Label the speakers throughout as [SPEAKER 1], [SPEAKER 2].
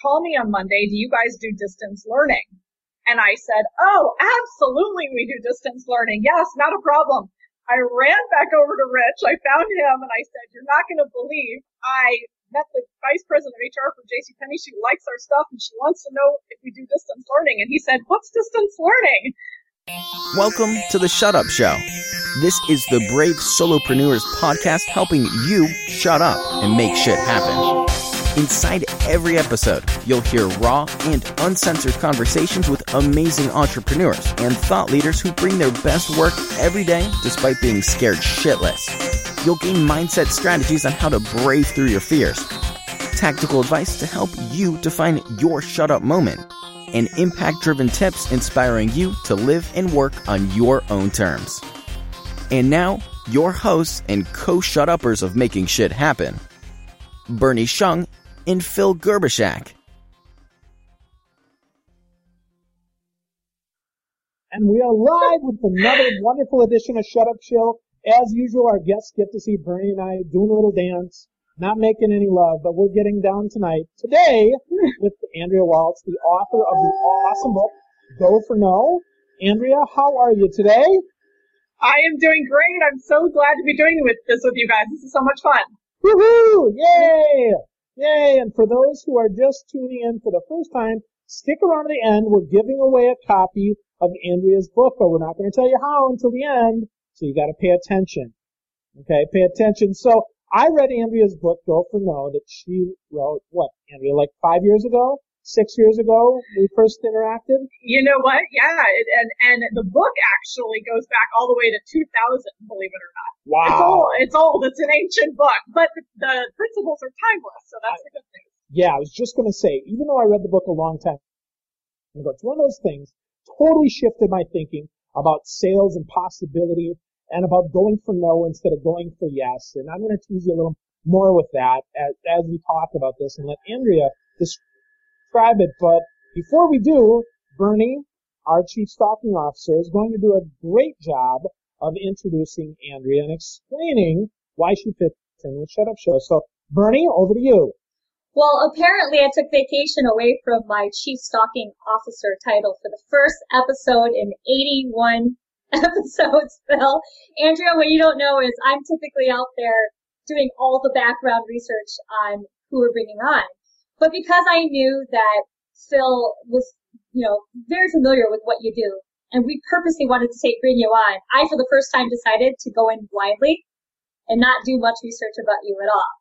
[SPEAKER 1] call me on Monday. Do you guys do distance learning? And I said, oh, absolutely we do distance learning. Yes, not a problem. I ran back over to Rich. I found him and I said, you're not going to believe I met the vice president of HR from JCPenney. She likes our stuff and she wants to know if we do distance learning. And he said, what's distance learning?
[SPEAKER 2] Welcome to the Shut Up Show. This is the Brave Solopreneurs podcast helping you shut up and make shit happen. Inside every episode, you'll hear raw and uncensored conversations with amazing entrepreneurs and thought leaders who bring their best work every day despite being scared shitless. You'll gain mindset strategies on how to brave through your fears, tactical advice to help you define your shut up moment, and impact driven tips inspiring you to live and work on your own terms. And now, your hosts and co shut uppers of making shit happen. Bernie Shung and Phil Gerbyshak.
[SPEAKER 3] And we are live with another wonderful edition of Shut Up Show. As usual, our guests get to see Bernie and I doing a little dance, not making any love, but we're getting down tonight. Today, with Andrea Waltz, the author of the awesome book, Go for No. Andrea, how are you today?
[SPEAKER 1] I am doing great. I'm so glad to be doing with this with you guys. This is so much fun.
[SPEAKER 3] Woohoo! Yay! Yay! And for those who are just tuning in for the first time, stick around to the end. We're giving away a copy of Andrea's book, but we're not going to tell you how until the end. So you got to pay attention. Okay, pay attention. So I read Andrea's book, Go for No, that she wrote, what, Andrea, like five years ago? Six years ago, we first interacted?
[SPEAKER 1] You know what? Yeah, it, and and the book actually goes back all the way to 2000, believe it or not.
[SPEAKER 3] Wow.
[SPEAKER 1] It's old. It's old. It's an ancient book, but the, the principles are timeless, so that's the good thing.
[SPEAKER 3] Yeah, I was just going to say, even though I read the book a long time ago, it's one of those things totally shifted my thinking about sales and possibility and about going for no instead of going for yes. And I'm going to tease you a little more with that as, as we talk about this and let Andrea describe it. But before we do, Bernie, our chief stalking officer, is going to do a great job of introducing Andrea and explaining why she fits in with Shut Up Show. So, Bernie, over to you.
[SPEAKER 4] Well, apparently I took vacation away from my chief stalking officer title for the first episode in 81 episodes, Phil. Andrea, what you don't know is I'm typically out there doing all the background research on who we're bringing on. But because I knew that Phil was, you know, very familiar with what you do, and we purposely wanted to take bring you on, I for the first time decided to go in blindly and not do much research about you at all.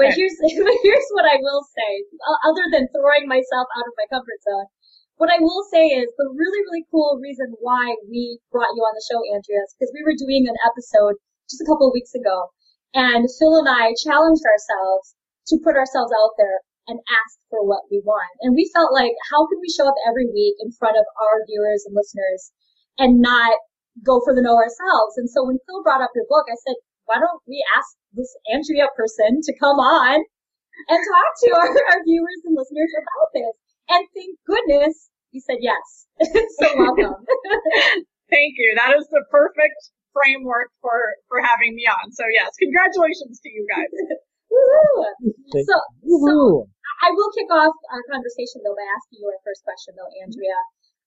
[SPEAKER 4] But here's here's what I will say, other than throwing myself out of my comfort zone. What I will say is the really really cool reason why we brought you on the show, Andrea, is because we were doing an episode just a couple of weeks ago, and Phil and I challenged ourselves to put ourselves out there and ask for what we want. And we felt like, how can we show up every week in front of our viewers and listeners and not go for the no ourselves? And so when Phil brought up your book, I said, why don't we ask this Andrea person to come on and talk to our, our viewers and listeners about this? And thank goodness you said yes. so welcome.
[SPEAKER 1] thank you. That is the perfect framework for, for having me on. So yes, congratulations to you guys.
[SPEAKER 4] Woo-hoo. So, woo so I will kick off our conversation though by asking you our first question though, Andrea.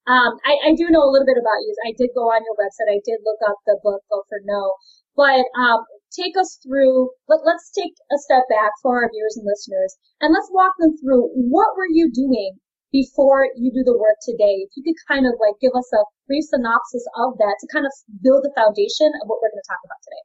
[SPEAKER 4] Um, I, I, do know a little bit about you. I did go on your website. I did look up the book Go for No. But um, take us through. Let, let's take a step back for our viewers and listeners, and let's walk them through what were you doing before you do the work today. If you could kind of like give us a brief synopsis of that to kind of build the foundation of what we're going to talk about today.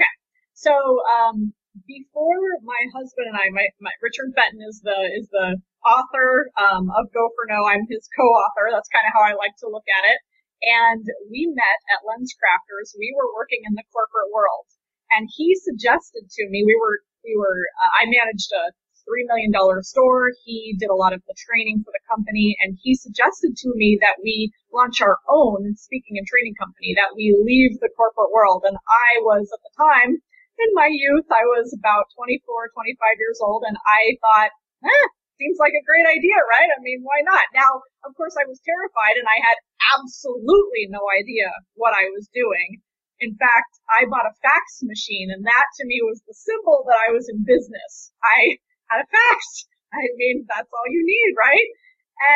[SPEAKER 1] Okay. So um, before my husband and I, my, my Richard Fenton is the is the author um, of Go for No. I'm his co-author. That's kind of how I like to look at it. And we met at LensCrafters. We were working in the corporate world, and he suggested to me we were we were uh, I managed a three million dollar store. He did a lot of the training for the company, and he suggested to me that we launch our own speaking and training company. That we leave the corporate world, and I was at the time in my youth, I was about 24, 25 years old, and I thought, eh, seems like a great idea, right? I mean, why not? Now, of course, I was terrified and I had absolutely no idea what I was doing. In fact, I bought a fax machine and that to me was the symbol that I was in business. I had a fax I mean, that's all you need, right?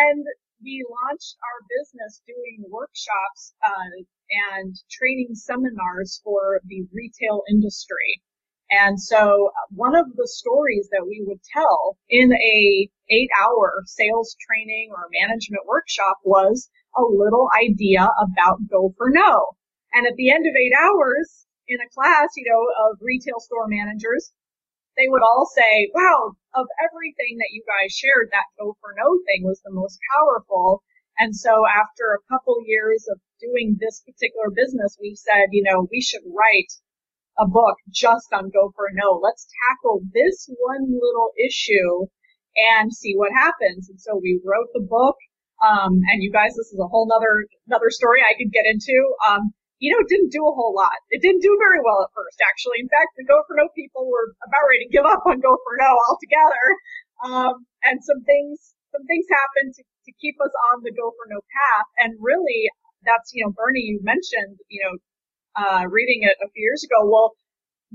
[SPEAKER 1] And we launched our business doing workshops uh, and training seminars for the retail industry. And so uh, one of the stories that we would tell in a eight hour sales training or management workshop was a little idea about go for no. And at the end of eight hours in a class, you know, of retail store managers, they would all say, wow, of everything that you guys shared, that go for no thing was the most powerful. And so after a couple years of doing this particular business, we said, you know, we should write a book just on go for no. Let's tackle this one little issue and see what happens. And so we wrote the book. Um, and you guys, this is a whole nother, another story I could get into. Um, you know, it didn't do a whole lot. It didn't do very well at first, actually. In fact, the Go for No people were about ready to give up on Go for No altogether. Um, and some things, some things happened to, to keep us on the Go for No path. And really, that's, you know, Bernie, you mentioned, you know, uh, reading it a few years ago. Well,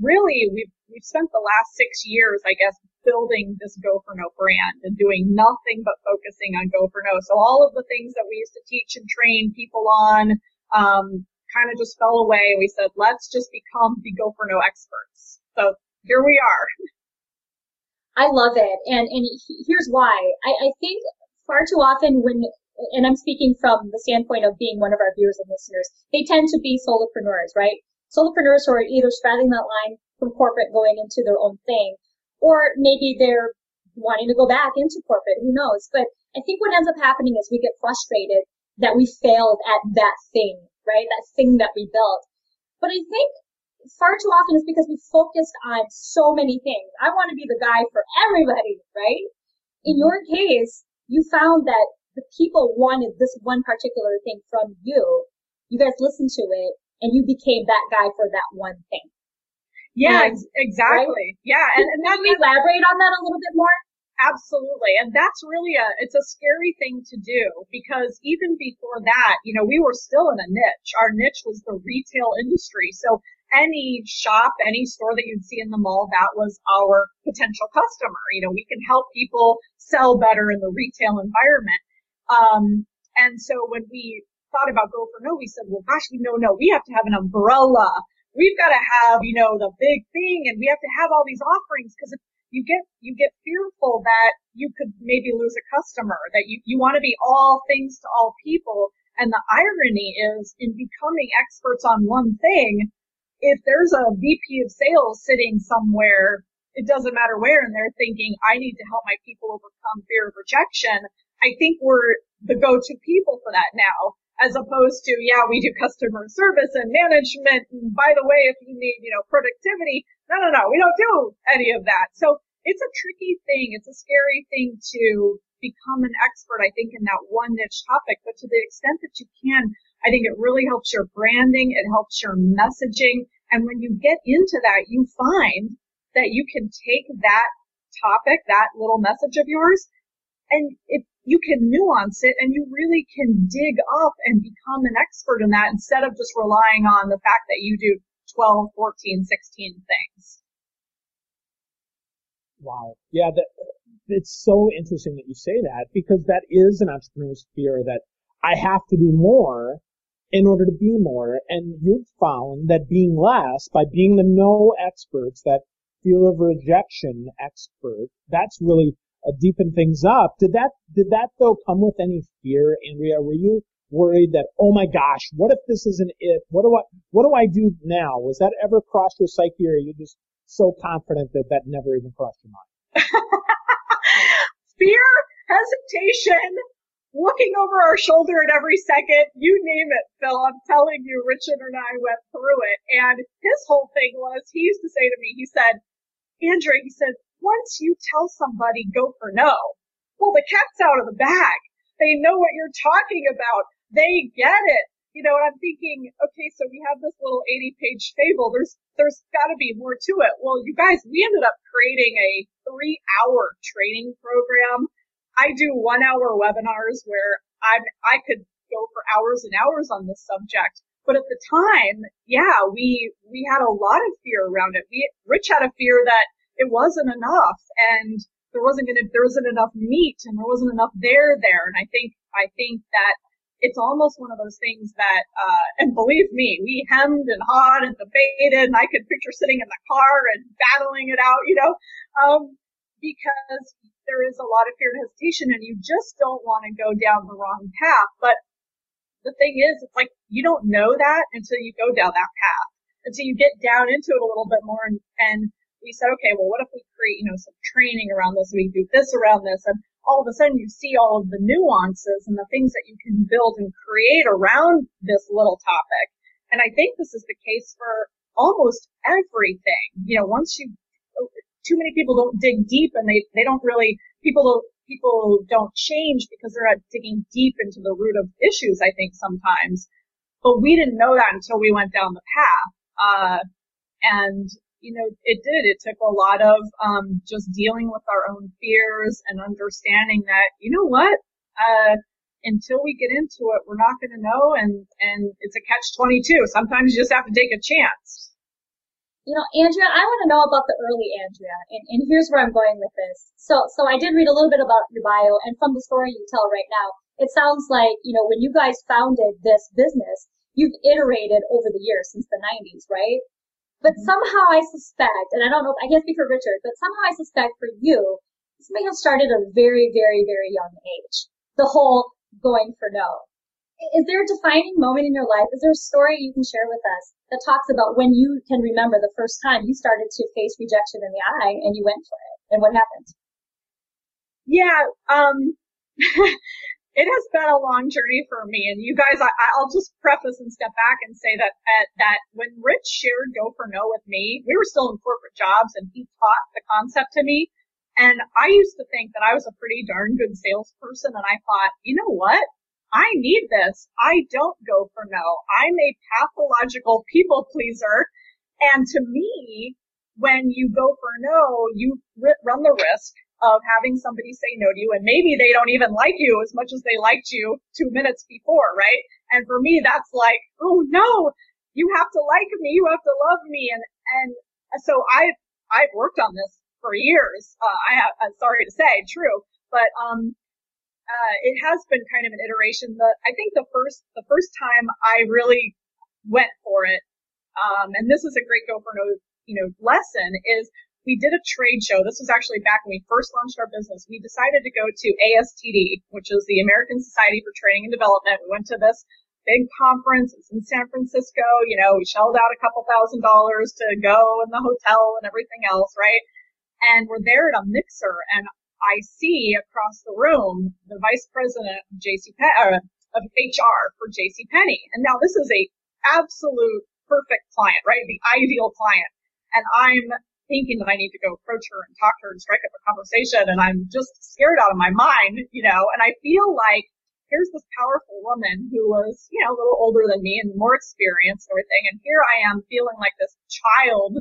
[SPEAKER 1] really, we've we've spent the last six years, I guess, building this Go for No brand and doing nothing but focusing on Go for No. So all of the things that we used to teach and train people on, um, kind of just fell away. We said, let's just become the Go for No experts. So here we are.
[SPEAKER 4] I love it, and and here's why. I, I think far too often when and I'm speaking from the standpoint of being one of our viewers and listeners, they tend to be solopreneurs, right? Solopreneurs who are either straddling that line from corporate going into their own thing, or maybe they're wanting to go back into corporate, who knows? But I think what ends up happening is we get frustrated that we failed at that thing, right? That thing that we built. But I think far too often it's because we focused on so many things. I want to be the guy for everybody, right? In your case, you found that the people wanted this one particular thing from you. You guys listened to it and you became that guy for that one thing.
[SPEAKER 1] Yeah, and, exactly. Right? Yeah.
[SPEAKER 4] And, and can you elaborate on that a little bit more?
[SPEAKER 1] Absolutely. And that's really a, it's a scary thing to do because even before that, you know, we were still in a niche. Our niche was the retail industry. So any shop, any store that you'd see in the mall, that was our potential customer. You know, we can help people sell better in the retail environment. Um, and so when we thought about Go for No, we said, well, gosh, know, no, we have to have an umbrella. We've got to have, you know, the big thing and we have to have all these offerings because if you get, you get fearful that you could maybe lose a customer, that you, you want to be all things to all people. And the irony is in becoming experts on one thing, if there's a VP of sales sitting somewhere, it doesn't matter where, and they're thinking, I need to help my people overcome fear of rejection. I think we're the go-to people for that now, as opposed to, yeah, we do customer service and management. And by the way, if you need, you know, productivity, no, no, no, we don't do any of that. So it's a tricky thing. It's a scary thing to become an expert, I think, in that one niche topic. But to the extent that you can, I think it really helps your branding. It helps your messaging. And when you get into that, you find that you can take that topic, that little message of yours, and it you can nuance it and you really can dig up and become an expert in that instead of just relying on the fact that you do 12, 14, 16 things.
[SPEAKER 3] Wow. Yeah, that, it's so interesting that you say that because that is an entrepreneur's fear that I have to do more in order to be more. And you've found that being less by being the no experts, that fear of rejection expert, that's really uh, things up. Did that did that though come with any fear, Andrea? Were you worried that oh my gosh, what if this isn't it? What do I what do I do now? Was that ever crossed your psyche, or are you just so confident that that never even crossed your mind?
[SPEAKER 1] fear, hesitation, looking over our shoulder at every second, you name it, Phil. I'm telling you, Richard and I went through it. And his whole thing was, he used to say to me, he said, Andrea, he said, once you tell somebody go for no, well, the cat's out of the bag. They know what you're talking about. They get it. You know, and I'm thinking, okay, so we have this little 80 page fable. There's, there's gotta be more to it. Well, you guys, we ended up creating a three hour training program. I do one hour webinars where I'm, I could go for hours and hours on this subject. But at the time, yeah, we, we had a lot of fear around it. We, Rich had a fear that it wasn't enough. And there wasn't gonna, there wasn't enough meat and there wasn't enough there there. And I think, I think that it's almost one of those things that, uh, and believe me, we hemmed and hawed and debated and I could picture sitting in the car and battling it out, you know, um, because there is a lot of fear and hesitation and you just don't want to go down the wrong path. But the thing is, it's like you don't know that until you go down that path, until you get down into it a little bit more and, and we said, okay, well, what if we create, you know, some training around this? We do this around this. And all of a sudden you see all of the nuances and the things that you can build and create around this little topic. And I think this is the case for almost everything. You know, once you, too many people don't dig deep and they, they don't really, people don't, people don't change because they're not digging deep into the root of issues, I think sometimes. But we didn't know that until we went down the path. Uh, and you know, it did. It took a lot of um, just dealing with our own fears and understanding that, you know what, uh, until we get into it, we're not going to know, and and it's a catch twenty two. Sometimes you just have to take a chance.
[SPEAKER 4] You know, Andrea, I want to know about the early Andrea, and, and here's where I'm going with this. So, so I did read a little bit about your bio, and from the story you tell right now, it sounds like you know when you guys founded this business, you've iterated over the years since the 90s, right? But mm-hmm. somehow I suspect, and I don't know, I can't speak for Richard, but somehow I suspect for you, this may have started at a very, very, very young age. The whole going for no. Is there a defining moment in your life? Is there a story you can share with us that talks about when you can remember the first time you started to face rejection in the eye and you went for it and what happened?
[SPEAKER 1] Yeah, um, it has been a long journey for me. And you guys, I, will just preface and step back and say that at, that when Rich shared Go for No with me, we were still in corporate jobs, and he taught the concept to me. And I used to think that I was a pretty darn good salesperson, and I thought, you know what? I need this. I don't go for no. I'm a pathological people pleaser. And to me, when you go for no, you run the risk of having somebody say no to you and maybe they don't even like you as much as they liked you two minutes before, right? And for me, that's like, oh no, you have to like me, you have to love me. And, and so I, I've worked on this for years. Uh, I have, I'm sorry to say, true, but, um, uh, it has been kind of an iteration. But I think the first, the first time I really went for it, um, and this is a great go for no, you know, lesson is we did a trade show. This was actually back when we first launched our business. We decided to go to ASTD, which is the American Society for Training and Development. We went to this big conference. It's in San Francisco. You know, we shelled out a couple thousand dollars to go in the hotel and everything else, right? And we're there at a mixer and I see across the room the vice president of JC uh, of HR for JC Penney. And now this is a absolute perfect client, right? The ideal client. And I'm thinking that I need to go approach her and talk to her and strike up a conversation and I'm just scared out of my mind, you know, and I feel like here's this powerful woman who was, you know, a little older than me and more experienced and everything. And here I am feeling like this child,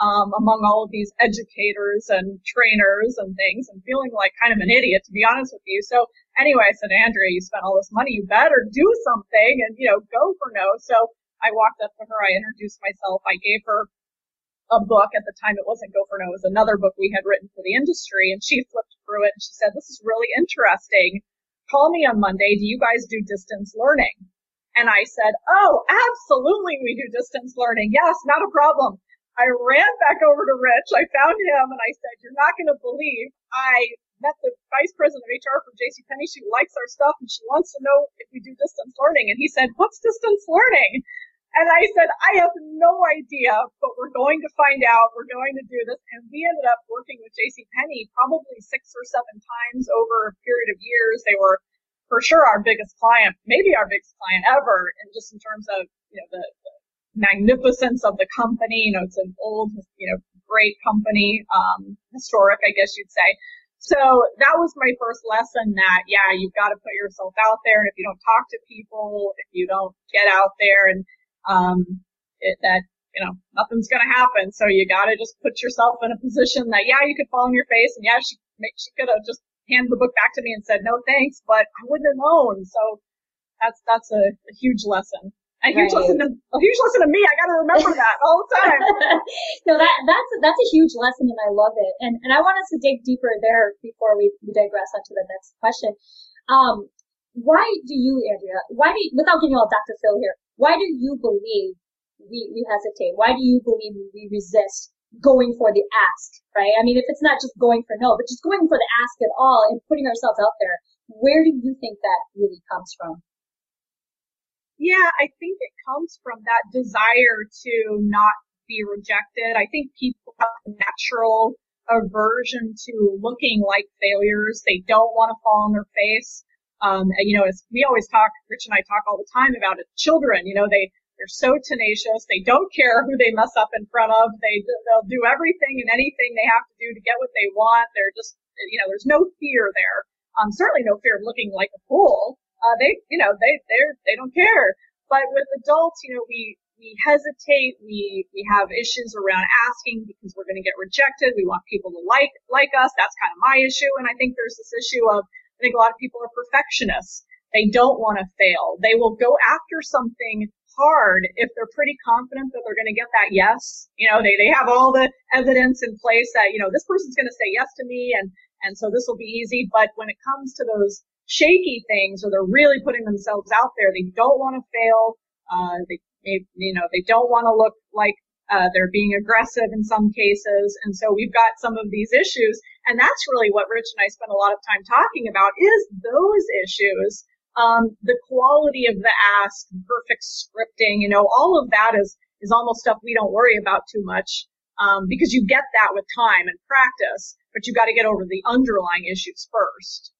[SPEAKER 1] um, among all of these educators and trainers and things and feeling like kind of an idiot, to be honest with you. So anyway, I said, Andrea, you spent all this money. You better do something and, you know, go for no. So I walked up to her. I introduced myself. I gave her a book at the time. It wasn't Go for No. It was another book we had written for the industry. And she flipped through it and she said, this is really interesting. Call me on Monday. Do you guys do distance learning? And I said, oh, absolutely we do distance learning. Yes, not a problem. I ran back over to Rich. I found him and I said, you're not going to believe I met the vice president of HR for JCPenney. She likes our stuff and she wants to know if we do distance learning. And he said, what's distance learning? And I said, I have no idea, but we're going to find out. We're going to do this. And we ended up working with JC Penney probably six or seven times over a period of years. They were for sure our biggest client, maybe our biggest client ever, and just in terms of, you know, the, the magnificence of the company. You know, it's an old, you know, great company, um, historic, I guess you'd say. So that was my first lesson that, yeah, you've got to put yourself out there. And if you don't talk to people, if you don't get out there and um, it, that you know nothing's going to happen. So you got to just put yourself in a position that yeah, you could fall on your face, and yeah, she she could have just handed the book back to me and said no thanks, but I wouldn't have known. So that's that's a, a huge lesson. A huge right. lesson to a huge lesson to me. I got to remember that all the time.
[SPEAKER 4] no, that that's that's a huge lesson, and I love it. And and I want us to dig deeper there before we, we digress onto the next question. Um, why do you, Andrea? Why do you, without getting all Dr. Phil here? Why do you believe we we hesitate? Why do you believe we resist going for the ask? Right? I mean, if it's not just going for no, but just going for the ask at all and putting ourselves out there, where do you think that really comes from?
[SPEAKER 1] Yeah, I think it comes from that desire to not be rejected. I think people have a natural aversion to looking like failures. They don't want to fall on their face. Um, and, you know, as we always talk, Rich and I talk all the time about it. Children, you know, they, they're so tenacious. They don't care who they mess up in front of. They, they'll do everything and anything they have to do to get what they want. They're just, you know, there's no fear there. Um, certainly no fear of looking like a fool uh, they, you know, they, they're, they don't care. But with adults, you know, we, we hesitate. We, we have issues around asking because we're going to get rejected. We want people to like, like us. That's kind of my issue. And I think there's this issue of, I think a lot of people are perfectionists. They don't want to fail. They will go after something hard if they're pretty confident that they're going to get that yes. You know, they, they have all the evidence in place that, you know, this person's going to say yes to me and, and so this will be easy. But when it comes to those shaky things or they're really putting themselves out there. They don't want to fail. Uh, they, they, you know, they don't want to look like uh, they're being aggressive in some cases. And so we've got some of these issues. And that's really what Rich and I spend a lot of time talking about is those issues. Um, the quality of the ask, perfect scripting, you know, all of that is, is almost stuff we don't worry about too much. Um, because you get that with time and practice, but you got to get over the underlying issues first.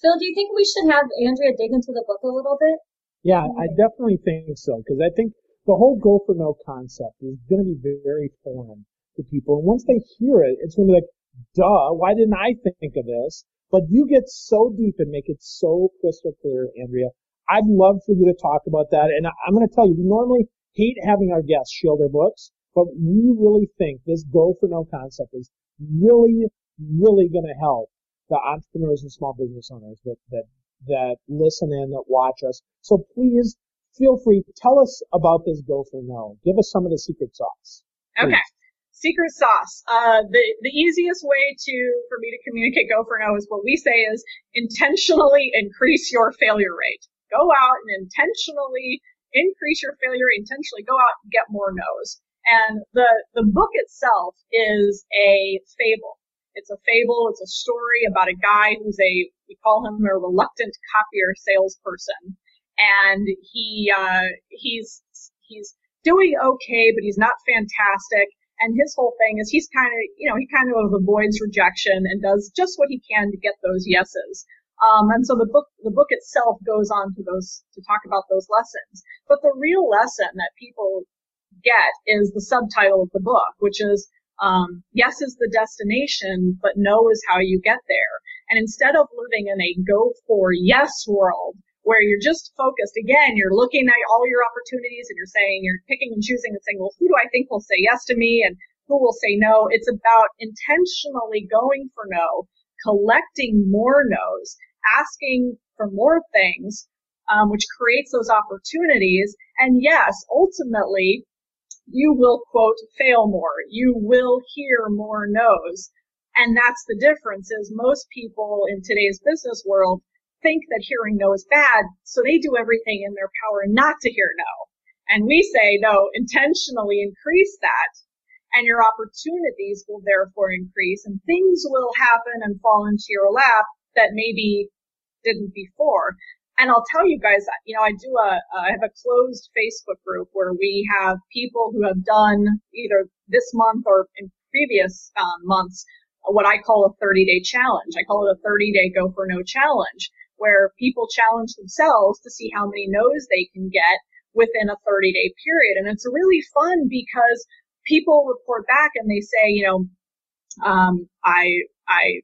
[SPEAKER 4] Phil, do you think we should have Andrea dig into the book a little bit?
[SPEAKER 3] Yeah, I definitely think so because I think the whole go for no concept is going to be very foreign to people. And once they hear it, it's going to be like, duh, why didn't I think of this? But you get so deep and make it so crystal clear, Andrea. I'd love for you to talk about that. And I'm going to tell you, we normally hate having our guests shield their books, but we really think this go for no concept is really, really going to help the entrepreneurs and small business owners that, that, that listen in, that watch us. So please feel free, tell us about this Go for No. Give us some of the secret sauce.
[SPEAKER 1] Please. Okay. Secret sauce. Uh, the, the easiest way to, for me to communicate Go for No is what we say is intentionally increase your failure rate. Go out and intentionally increase your failure rate, intentionally go out and get more no's. And the, the book itself is a fable. It's a fable. It's a story about a guy who's a, we call him a reluctant copier salesperson. And he, uh, he's, he's doing okay, but he's not fantastic. And his whole thing is he's kind of, you know, he kind of avoids rejection and does just what he can to get those yeses. Um, and so the book, the book itself goes on to those, to talk about those lessons. But the real lesson that people get is the subtitle of the book, which is um, yes is the destination, but no is how you get there. And instead of living in a go for yes world, where you're just focused, again, you're looking at all your opportunities and you're saying, you're picking and choosing and saying, well, who do I think will say yes to me and who will say no? It's about intentionally going for no, collecting more no's, asking for more things, um, which creates those opportunities. And yes, ultimately, you will quote fail more. You will hear more no's. And that's the difference is most people in today's business world think that hearing no is bad. So they do everything in their power not to hear no. And we say no, intentionally increase that and your opportunities will therefore increase and things will happen and fall into your lap that maybe didn't before. And I'll tell you guys, you know, I do a, I have a closed Facebook group where we have people who have done either this month or in previous um, months what I call a 30 day challenge. I call it a 30 day go for no challenge where people challenge themselves to see how many no's they can get within a 30 day period. And it's really fun because people report back and they say, you know, um, I, I,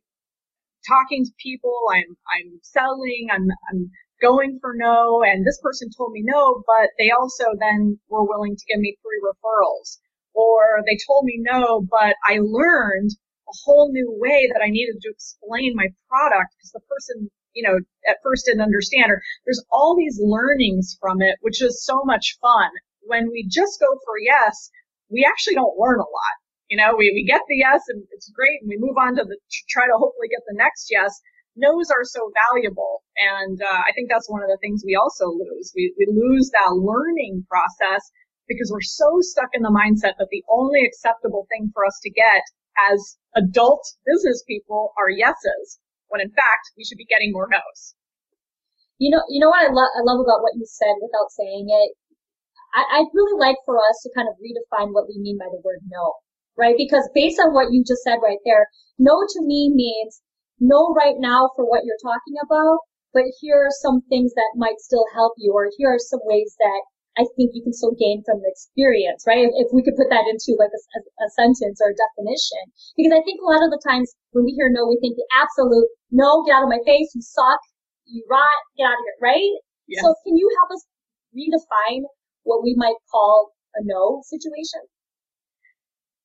[SPEAKER 1] talking to people, I'm, I'm selling, I'm, I'm going for no, and this person told me no, but they also then were willing to give me three referrals. Or they told me no, but I learned a whole new way that I needed to explain my product because the person, you know, at first didn't understand or there's all these learnings from it, which is so much fun. When we just go for yes, we actually don't learn a lot. You know, we, we get the yes and it's great and we move on to the, try to hopefully get the next yes. No's are so valuable. And, uh, I think that's one of the things we also lose. We, we lose that learning process because we're so stuck in the mindset that the only acceptable thing for us to get as adult business people are yeses, when in fact we should be getting more no's.
[SPEAKER 4] You know, you know what I love, I love about what you said without saying it? I, I'd really like for us to kind of redefine what we mean by the word no, right? Because based on what you just said right there, no to me means no right now for what you're talking about, but here are some things that might still help you, or here are some ways that I think you can still gain from the experience, right? If, if we could put that into like a, a, a, sentence or a definition. Because I think a lot of the times when we hear no, we think the absolute no, get out of my face, you suck, you rot, get out of here, right? Yes. So can you help us redefine what we might call a no situation?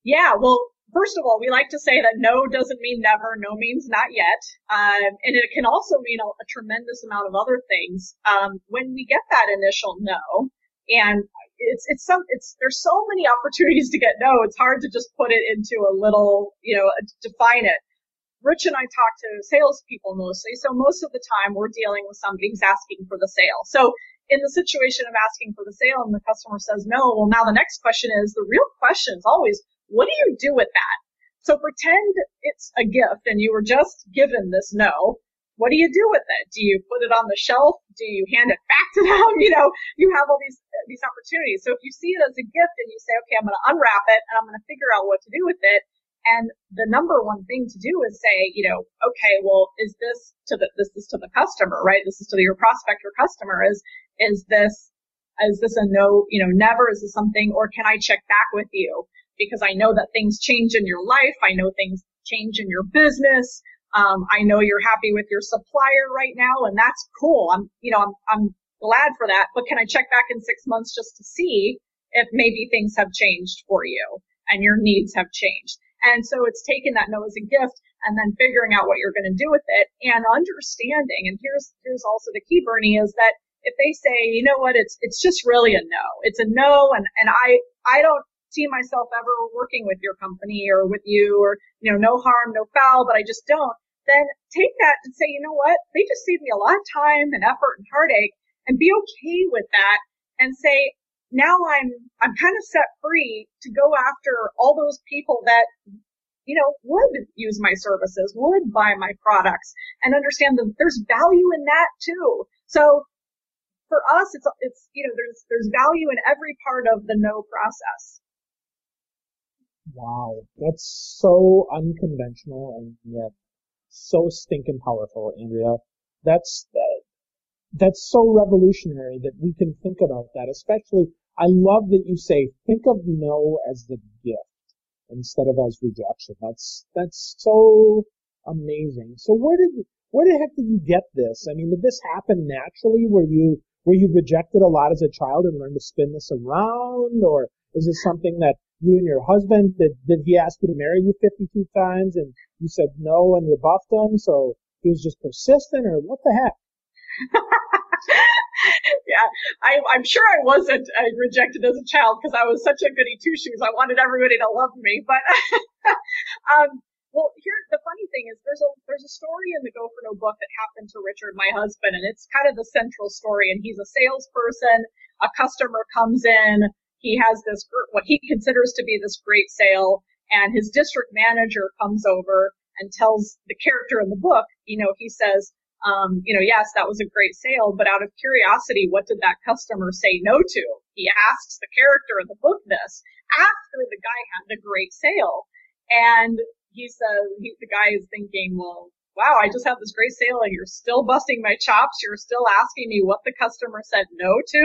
[SPEAKER 1] Yeah, well, first of all, we like to say that no doesn't mean never, no means not yet. Um, and it can also mean a, a, tremendous amount of other things. Um, when we get that initial no, and it's, it's some, it's, there's so many opportunities to get no, it's hard to just put it into a little, you know, define it. Rich and I talk to salespeople mostly, so most of the time we're dealing with somebody who's asking for the sale. So in the situation of asking for the sale and the customer says no, well now the next question is, the real question is always, what do you do with that? So pretend it's a gift and you were just given this no. What do you do with it? Do you put it on the shelf? Do you hand it back to them? You know, you have all these, these opportunities. So if you see it as a gift and you say, okay, I'm going to unwrap it and I'm going to figure out what to do with it. And the number one thing to do is say, you know, okay, well, is this to the, this is to the customer, right? This is to your prospect or customer is, is this, is this a no, you know, never? Is this something, or can I check back with you? Because I know that things change in your life. I know things change in your business. Um, I know you're happy with your supplier right now and that's cool. I'm, you know, I'm, I'm glad for that, but can I check back in six months just to see if maybe things have changed for you and your needs have changed? And so it's taking that no as a gift and then figuring out what you're going to do with it and understanding. And here's, here's also the key, Bernie, is that if they say, you know what, it's, it's just really a no. It's a no. And, and I, I don't see myself ever working with your company or with you or, you know, no harm, no foul, but I just don't. Then take that and say, you know what? They just saved me a lot of time and effort and heartache and be okay with that and say, now I'm, I'm kind of set free to go after all those people that, you know, would use my services, would buy my products and understand that there's value in that too. So for us, it's, it's, you know, there's, there's value in every part of the no process.
[SPEAKER 3] Wow. That's so unconventional and yet so stinking powerful, Andrea. That's, that, that's so revolutionary that we can think about that, especially I love that you say, think of no as the gift instead of as rejection. That's, that's so amazing. So where did, where the heck did you get this? I mean, did this happen naturally? Were you, were you rejected a lot as a child and learned to spin this around? Or is this something that you and your husband, did, did he ask you to marry you 52 times and you said no and rebuffed him? So he was just persistent or what the heck?
[SPEAKER 1] yeah, I, I'm sure I wasn't uh, rejected as a child because I was such a goody two shoes. I wanted everybody to love me, but um, well, here the funny thing is there's a there's a story in the Go for No book that happened to Richard, my husband, and it's kind of the central story. And he's a salesperson. A customer comes in. He has this what he considers to be this great sale, and his district manager comes over and tells the character in the book, you know, he says, um, you know, yes, that was a great sale, but out of curiosity, what did that customer say no to? He asks the character in the book this after the guy had the great sale. And he says, he, the guy is thinking, well, wow, I just had this great sale and you're still busting my chops. You're still asking me what the customer said no to.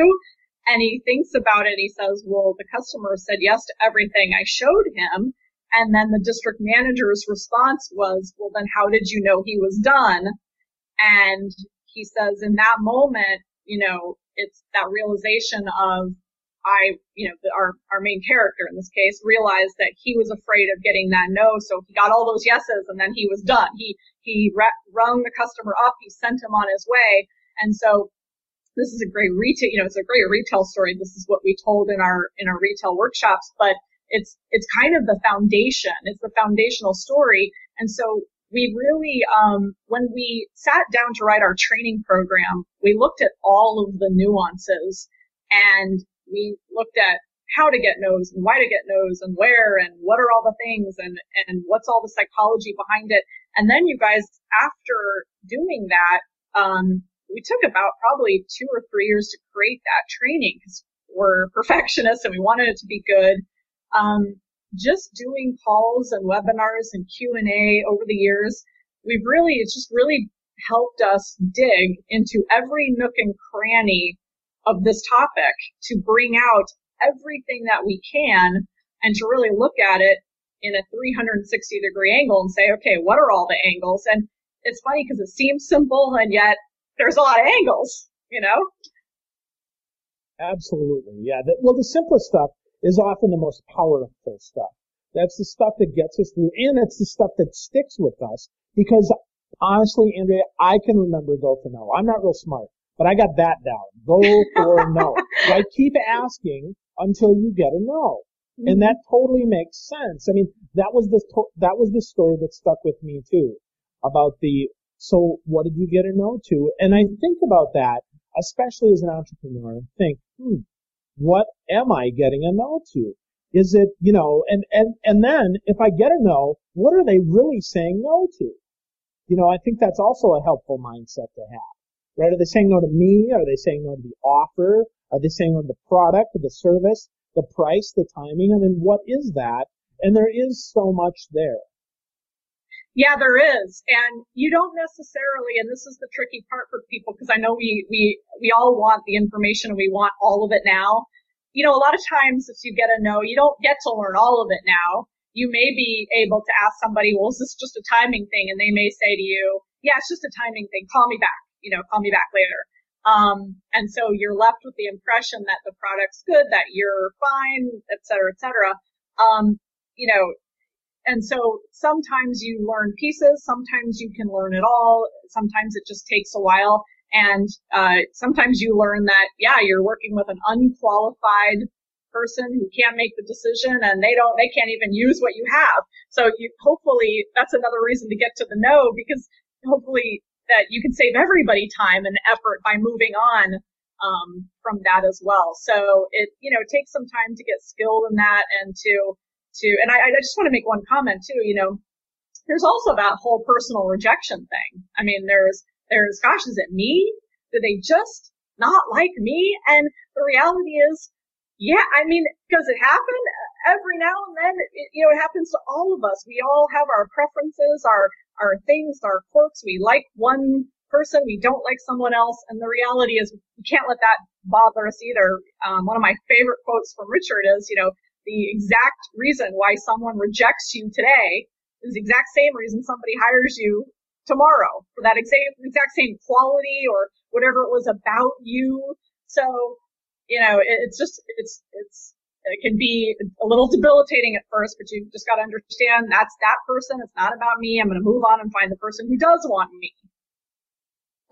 [SPEAKER 1] And he thinks about it. He says, well, the customer said yes to everything I showed him. And then the district manager's response was, well, then how did you know he was done? And he says in that moment, you know, it's that realization of I, you know, our, our main character in this case realized that he was afraid of getting that no. So he got all those yeses and then he was done. He, he rung the customer up. He sent him on his way. And so this is a great retail, you know, it's a great retail story. This is what we told in our, in our retail workshops, but it's, it's kind of the foundation. It's the foundational story. And so we really, um, when we sat down to write our training program, we looked at all of the nuances and we looked at how to get no's and why to get no's and where and what are all the things and, and what's all the psychology behind it. And then you guys, after doing that, um, we took about probably two or three years to create that training because we're perfectionists and we wanted it to be good. Um, just doing calls and webinars and Q&A over the years, we've really, it's just really helped us dig into every nook and cranny of this topic to bring out everything that we can and to really look at it in a 360 degree angle and say, okay, what are all the angles? And it's funny because it seems simple and yet there's a lot of angles, you know?
[SPEAKER 3] Absolutely. Yeah. The, well, the simplest stuff is often the most powerful stuff. That's the stuff that gets us through and it's the stuff that sticks with us because honestly, Andrea, I can remember go for no. I'm not real smart. But I got that down. Go for no. Right? Keep asking until you get a no. Mm-hmm. And that totally makes sense. I mean, that was the, that was the story that stuck with me too about the, so what did you get a no to? And I think about that, especially as an entrepreneur and think, hmm, what am I getting a no to? Is it, you know, and, and, and then if I get a no, what are they really saying no to? You know, I think that's also a helpful mindset to have right? Are they saying no to me? Are they saying no to the offer? Are they saying no to the product, the service, the price, the timing? I mean, what is that? And there is so much there.
[SPEAKER 1] Yeah, there is. And you don't necessarily, and this is the tricky part for people, because I know we, we, we all want the information and we want all of it now. You know, a lot of times if you get a no, you don't get to learn all of it now. You may be able to ask somebody, well, is this just a timing thing? And they may say to you, yeah, it's just a timing thing. Call me back you know, call me back later. Um, and so you're left with the impression that the product's good, that you're fine, et cetera, et cetera. Um, you know, and so sometimes you learn pieces, sometimes you can learn it all, sometimes it just takes a while. And, uh, sometimes you learn that, yeah, you're working with an unqualified person who can't make the decision and they don't, they can't even use what you have. So you, hopefully that's another reason to get to the no because hopefully that you can save everybody time and effort by moving on um, from that as well. So it you know takes some time to get skilled in that and to to and I, I just want to make one comment too. You know, there's also that whole personal rejection thing. I mean, there's there's gosh, is it me? Do they just not like me? And the reality is, yeah, I mean, does it happen every now and then? It, you know, it happens to all of us. We all have our preferences, our our things, our quirks. We like one person, we don't like someone else, and the reality is we can't let that bother us either. Um, one of my favorite quotes from Richard is, you know, the exact reason why someone rejects you today is the exact same reason somebody hires you tomorrow for that exact exact same quality or whatever it was about you. So, you know, it, it's just it's it's it can be a little debilitating at first, but you've just got to understand that's that person. It's not about me. I'm going to move on and find the person who does want me.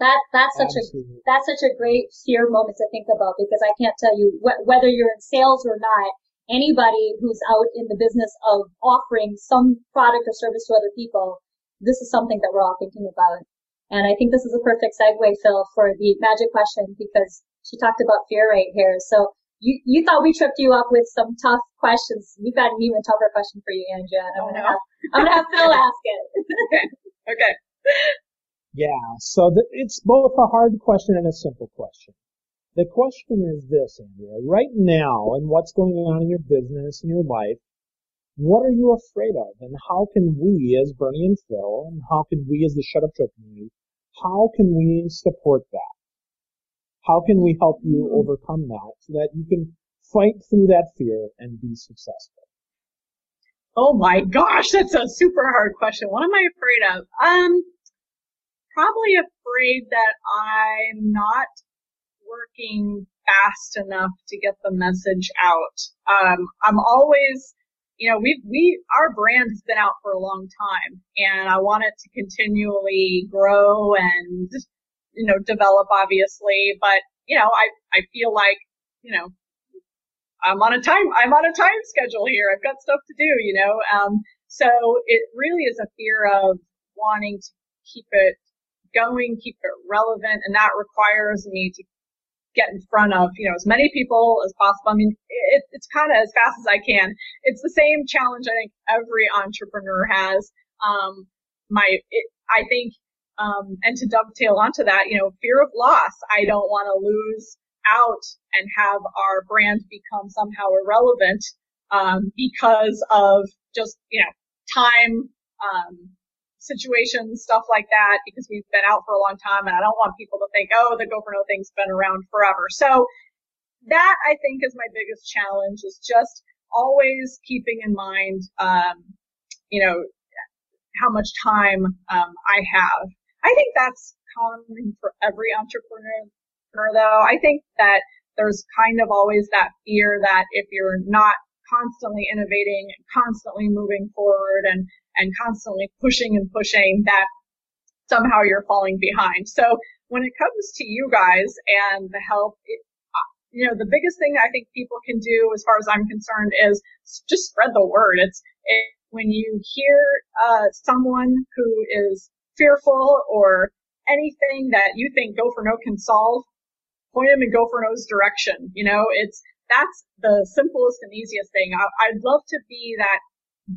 [SPEAKER 4] That that's such Absolutely. a that's such a great fear moment to think about because I can't tell you wh- whether you're in sales or not. Anybody who's out in the business of offering some product or service to other people, this is something that we're all thinking about. And I think this is a perfect segue, Phil, for the magic question because she talked about fear right here. So you, you thought we tripped you up with some tough questions. We've got an even tougher question for you, Andrea. And I'm oh, gonna have, I'm gonna have Phil ask it.
[SPEAKER 1] okay. Okay.
[SPEAKER 3] Yeah. So the, it's both a hard question and a simple question. The question is this, Andrea. Right now, and what's going on in your business and your life, what are you afraid of? And how can we, as Bernie and Phil, and how can we, as the Shut Up Show community, how can we support that? How can we help you mm-hmm. overcome that so that you can fight through that fear and be successful?
[SPEAKER 1] Oh my gosh, that's a super hard question. What am I afraid of? Um, probably afraid that I'm not working fast enough to get the message out. Um, I'm always, you know, we we our brand has been out for a long time, and I want it to continually grow and you know develop, obviously. But you know, I I feel like you know I'm on a time I'm on a time schedule here. I've got stuff to do, you know. Um, so it really is a fear of wanting to keep it going, keep it relevant, and that requires me to get in front of, you know, as many people as possible. I mean, it, it's kind of as fast as I can. It's the same challenge I think every entrepreneur has. Um, my, it, I think, um, and to dovetail onto that, you know, fear of loss. I don't want to lose out and have our brand become somehow irrelevant, um, because of just, you know, time, um, situations, stuff like that, because we've been out for a long time and I don't want people to think, oh, the Go for No thing's been around forever. So that I think is my biggest challenge is just always keeping in mind, um, you know, how much time, um, I have. I think that's common for every entrepreneur though. I think that there's kind of always that fear that if you're not constantly innovating constantly moving forward and and constantly pushing and pushing that somehow you're falling behind. So when it comes to you guys and the help, it, you know, the biggest thing I think people can do as far as I'm concerned is just spread the word. It's it, when you hear uh, someone who is fearful or anything that you think Go for No can solve, point them in Go for No's direction. You know, it's that's the simplest and easiest thing. I, I'd love to be that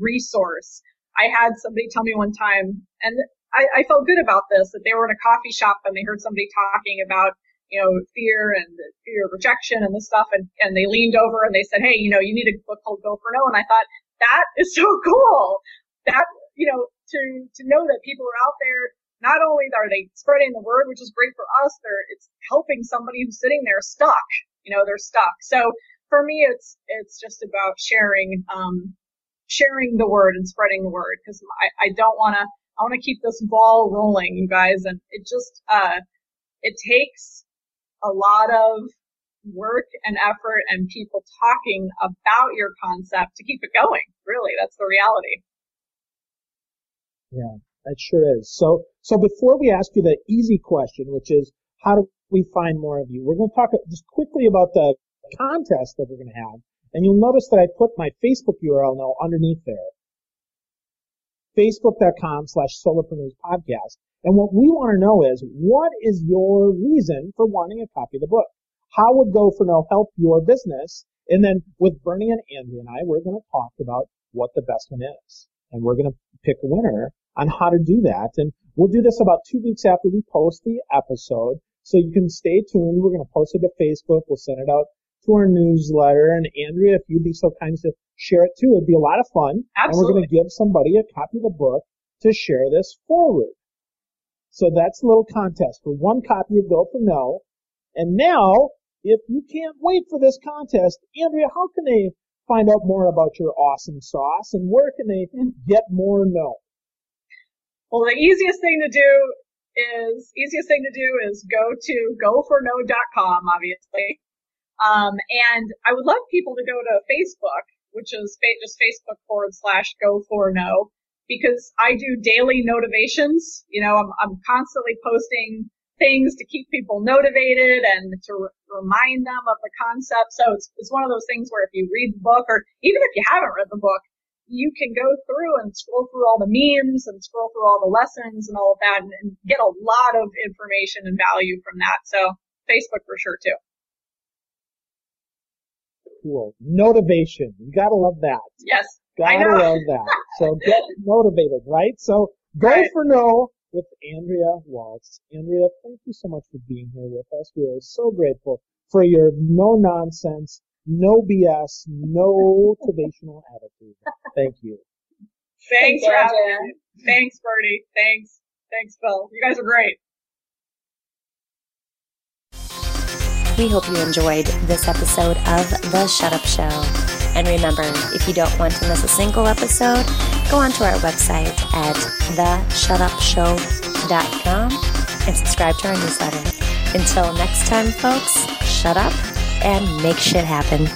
[SPEAKER 1] resource I had somebody tell me one time, and I, I felt good about this, that they were in a coffee shop and they heard somebody talking about, you know, fear and fear of rejection and this stuff, and, and they leaned over and they said, hey, you know, you need a book called Go for No, and I thought, that is so cool. That, you know, to, to know that people are out there, not only are they spreading the word, which is great for us, they're, it's helping somebody who's sitting there stuck, you know, they're stuck. So for me, it's, it's just about sharing, um, sharing the word and spreading the word because I, I don't want to, I want to keep this ball rolling, you guys. And it just, uh, it takes a lot of work and effort and people talking about your concept to keep it going. Really, that's the reality.
[SPEAKER 3] Yeah, that sure is. So, so before we ask you the easy question, which is how do we find more of you, we're going to talk just quickly about the contest that we're going to have. And you'll notice that I put my Facebook URL now underneath there. Facebook.com slash solopreneurs podcast. And what we want to know is, what is your reason for wanting a copy of the book? How would Go for No help your business? And then with Bernie and Andrea and I, we're going to talk about what the best one is. And we're going to pick a winner on how to do that. And we'll do this about two weeks after we post the episode. So you can stay tuned. We're going to post it to Facebook. We'll send it out our newsletter. And Andrea, if you'd be so kind as to share it too, it'd be a lot of fun.
[SPEAKER 1] Absolutely.
[SPEAKER 3] And we're going to give somebody a copy of the book to share this forward. So that's a little contest for one copy of Go for No. And now, if you can't wait for this contest, Andrea, how can they find out more about your awesome sauce and where can they get more no?
[SPEAKER 1] Well, the easiest thing to do is, easiest thing to do is go to goforno.com, obviously. Um, and I would love people to go to Facebook, which is fa- just Facebook forward slash go for no, because I do daily notivations. You know, I'm, I'm constantly posting things to keep people motivated and to re- remind them of the concept. So it's, it's one of those things where if you read the book or even if you haven't read the book, you can go through and scroll through all the memes and scroll through all the lessons and all of that and, and get a lot of information and value from that. So Facebook for sure too
[SPEAKER 3] cool. Motivation. You gotta love that.
[SPEAKER 1] Yes.
[SPEAKER 3] Gotta love that. So get motivated, right? So go right. for no with Andrea Waltz. Andrea, thank you so much for being here with us. We are so grateful for your no nonsense, no BS, no motivational attitude. Thank you.
[SPEAKER 1] Thanks, Thanks Thanks, Bertie. Thanks. Thanks, Phil. You guys are great.
[SPEAKER 5] We hope you enjoyed this episode of The Shut Up Show. And remember, if you don't want to miss a single episode, go onto our website at theshutupshow.com and subscribe to our newsletter. Until next time, folks, shut up and make shit happen.